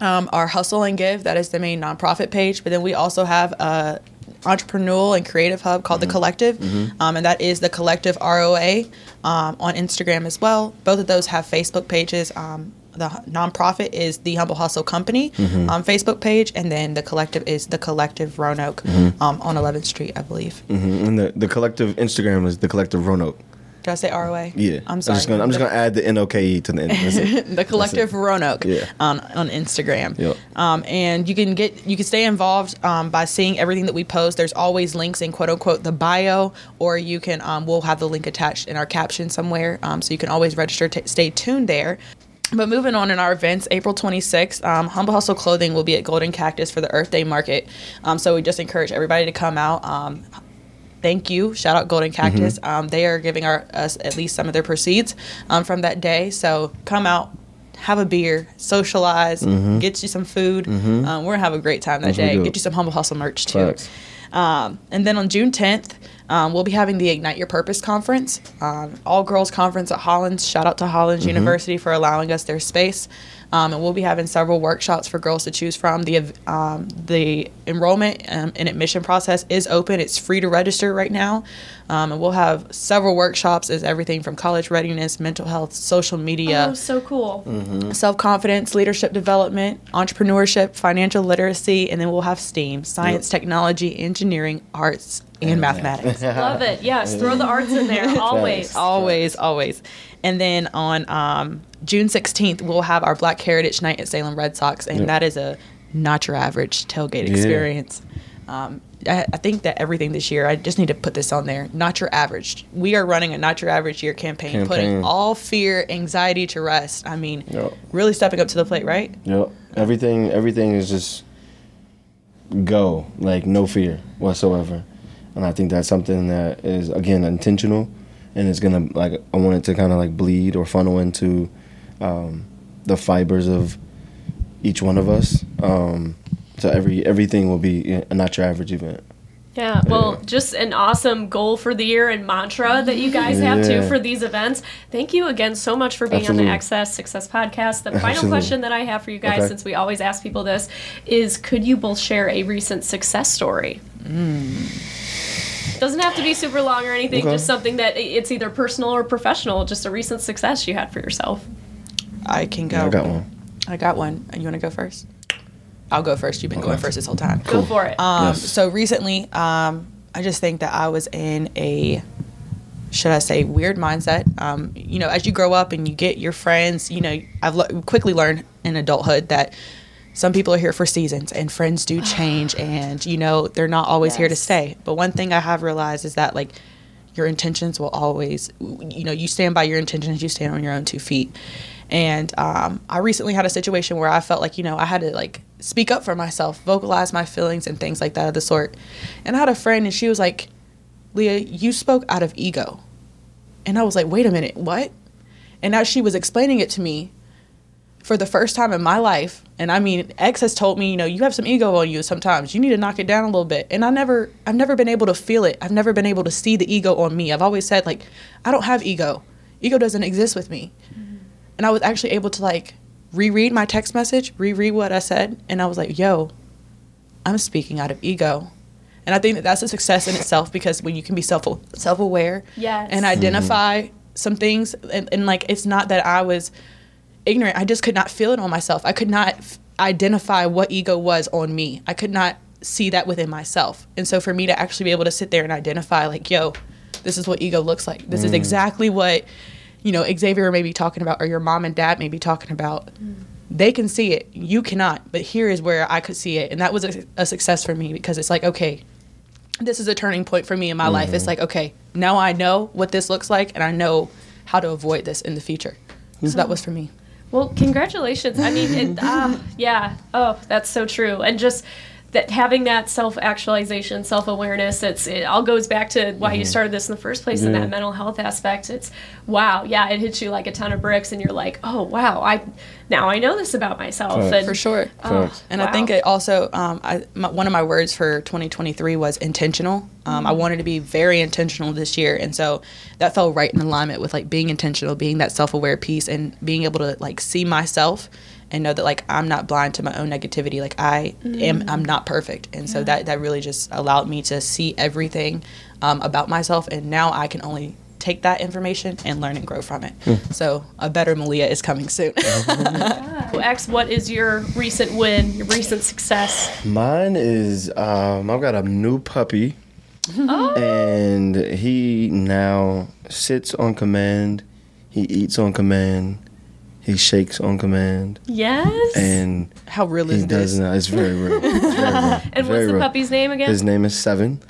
um, are Hustle and Give. That is the main nonprofit page. But then we also have a entrepreneurial and creative hub called the Collective, um, and that is the Collective ROA um, on Instagram as well. Both of those have Facebook pages. Um, the nonprofit is the Humble Hustle Company um, Facebook page, and then the collective is the Collective Roanoke um, on 11th Street, I believe. Mhm. And the, the collective Instagram is the collective Roanoke. Did I say ROA? Yeah, I'm sorry. just gonna, I'm just gonna add the N O K E to the end. The collective Roanoke Yeah. on, on Instagram. Yep. Um, and you can get you can stay involved um, by seeing everything that we post. There's always links in quote unquote the bio, or you can um, we'll have the link attached in our caption somewhere, um, so you can always register. to stay tuned there. But moving on in our events, April 26th, um, Humble Hustle Clothing will be at Golden Cactus for the Earth Day Market. Um, so we just encourage everybody to come out. Um, thank you. Shout out Golden Cactus. Mm-hmm. Um, they are giving our us at least some of their proceeds um, from that day. So come out, have a beer, socialize, get you some food. Um, we're gonna have a great time that we day. Get you some humble hustle merch too. Um, and then on June 10th, um, we'll be having the Ignite Your Purpose conference, um, all girls conference at Hollins. Shout out to Hollins Mm-hmm. University for allowing us their space. Um, and we'll be having several workshops for girls to choose from. The um, the enrollment um, and admission process is open. It's free to register right now, um, and we'll have several workshops. Is everything from college readiness, mental health, social media Oh, so cool. Mm-hmm. self confidence, leadership development, entrepreneurship, financial literacy, and then we'll have STEAM science, technology, engineering, arts, and mathematics. Love it. Yes, throw the arts in there always. always, always. And then on um, June 16th, we'll have our Black Heritage Night at Salem Red Sox, and Yep. that is a not your average tailgate experience. Um, I, I think that everything this year, I just need to put this on there. Not your average. We are running a not your average year campaign, putting all fear, anxiety to rest. I mean, Yep. really stepping up to the plate, right? Yep. Everything everything is just go, like no fear whatsoever. And I think that's something that is again intentional and it's gonna like I want it to kinda like bleed or funnel into um, the fibers of each one of us. Um, so every everything will be a not your average event. Yeah, well, Yeah. just an awesome goal for the year and mantra that you guys have too for these events. Thank you again so much for being on the Absolutely. Access Success Podcast. The final Absolutely. question that I have for you guys, Okay. since we always ask people this, is could you both share a recent success story? Doesn't have to be super long or anything, Okay. just something that it's either personal or professional, just a recent success you had for yourself. I can go. Yeah, I got one. I got one. You want to go first? I'll go first. You've been going first this whole time. Go for it. Um, Yes. So recently, um, I just think that I was in a, should I say, weird mindset. Um, you know, as you grow up and you get your friends, you know, I've le- quickly learned in adulthood that some people are here for seasons and friends do change and, you know, they're not always here to stay. But one thing I have realized is that, like, your intentions will always, you know, you stand by your intentions, you stand on your own two feet. And um, I recently had a situation where I felt like, you know, I had to like speak up for myself, vocalize my feelings and things like that of the sort. And I had a friend and she was like, Leah, you spoke out of ego. And I was like, wait a minute, what? And as she was explaining it to me, for the first time in my life, and I mean, X has told me, you know, you have some ego on you sometimes. You need to knock it down a little bit. And I never, I've never been able to feel it. I've never been able to see the ego on me. I've always said, like, I don't have ego. Ego doesn't exist with me. And I was actually able to like reread my text message, reread what I said, and I was like, yo, I'm speaking out of ego. And I think that that's a success in itself because when you can be self self aware Yes. and identify mm-hmm. some things, and, and like it's not that I was ignorant, I just could not feel it on myself. I could not f- identify what ego was on me. I could not see that within myself. And so for me to actually be able to sit there and identify, like, yo, this is what ego looks like. This is mm. exactly what, you know, Xavier may be talking about, or your mom and dad may be talking about. They can see it. You cannot. But here is where I could see it. And that was a, a success for me because it's like, okay, this is a turning point for me in my life. It's like, okay, now I know what this looks like and I know how to avoid this in the future. So that was for me. Well, congratulations. I mean, it, uh, yeah. Oh, that's so true. And just that having that self actualization, self awareness, it's it all goes back to why you started this in the first place in Yeah. that mental health aspect. It's wow, yeah, it hits you like a ton of bricks, and you're like, oh wow, I now I know this about myself. Facts. And, For sure. oh, Facts. And I think it also, um, I, my, one of my words for 2023 was intentional. Um, I wanted to be very intentional this year, and so that fell right in alignment with like being intentional, being that self-aware piece, and being able to like see myself and know that like I'm not blind to my own negativity. Like I am, I'm not perfect, and so that that really just allowed me to see everything um, about myself, and now I can only take that information and learn and grow from it. So a better Myleah is coming soon. So, X, what is your recent win, your recent success? Mine is um, I've got a new puppy, Oh, and he now sits on command. He eats on command. He shakes on command, yes. and How real he is this? does not. It's very real. It's very real. and Very what's the puppy's name again? His name is Seven.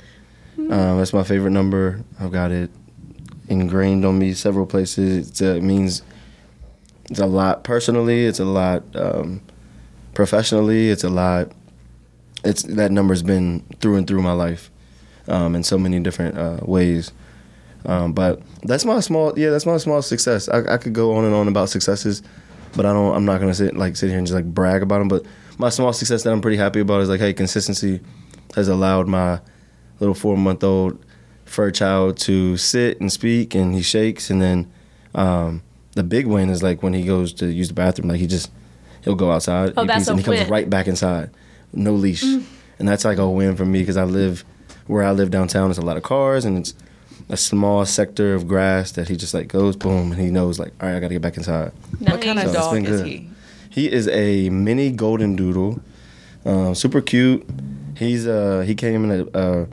Um, that's my favorite number. I've got it ingrained on me several places. It's, uh, it means it's a lot personally. It's a lot um, professionally. It's a lot. It's that number's been through and through my life um, in so many different uh, ways. Um, but that's my small, yeah, that's my small success. I, I could go on and on about successes, but I don't. I'm not gonna sit like sit here and just like brag about them. But my small success that I'm pretty happy about is like, hey, consistency has allowed my little four month old fur child to sit and speak, and he shakes, and then um, the big win is like when he goes to use the bathroom, like he just he'll go outside, Oh, that's and he comes win. right back inside, no leash, and that's like a win for me because I live where I live downtown. There's a lot of cars, and it's a small sector of grass that he just like goes boom, and he knows like, all right, I got to get back inside. What kind of So it's dog been is good. he? He is a mini golden doodle, um, super cute. He's uh he came in a. Uh,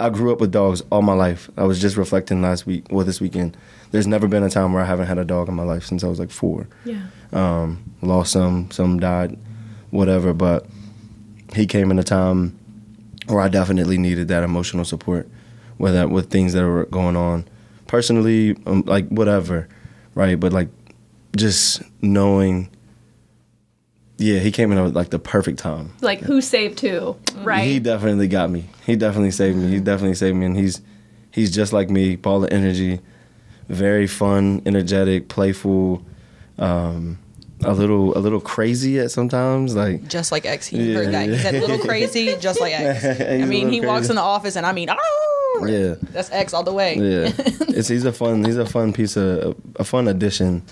I grew up with dogs all my life. I was just reflecting last week, well this weekend. There's never been a time where I haven't had a dog in my life since I was like four. Yeah. Um, lost some, some died, whatever. But he came in a time where I definitely needed that emotional support, whether with things that were going on, personally, um, like whatever, right? But like just knowing, yeah, he came in at like the perfect time. Like who saved who, right? He definitely got me. He definitely saved me. He definitely saved me, and he's he's just like me, ball of energy, very fun, energetic, playful, um, a little a little crazy at sometimes. Like Just like X. He Yeah, heard that. He yeah. said little crazy, just like X. He's I a mean, little he walks in the office and I mean, oh, yeah, that's X all the way. yeah. it's he's a fun he's a fun piece of a fun addition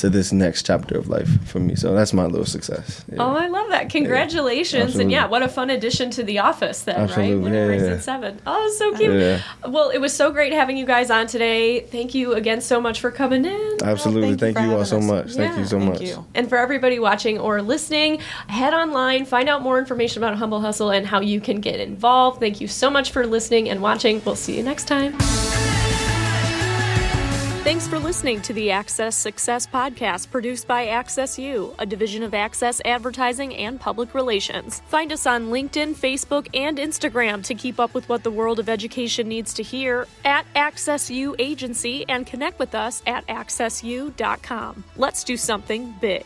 to this next chapter of life for me. So that's my little success. Yeah. Oh, I love that. Congratulations. and yeah, what a fun addition to the office then, Absolutely. right? When Yeah, it raised yeah. at seven. Oh, so cute. Yeah. Well, it was so great having you guys on today. Thank you again so much for coming in. Absolutely. thank you Thank for you, all having so us. much. Thank you so Thank much. you. And for everybody watching or listening, head online, find out more information about Humble Hustle and how you can get involved. Thank you so much for listening and watching. We'll see you next time. Thanks for listening to the Access Success Podcast produced by Access U, a division of Access Advertising and Public Relations. Find us on LinkedIn, Facebook, and Instagram to keep up with what the world of education needs to hear at Access U Agency and connect with us at accessu.com. Let's do something big.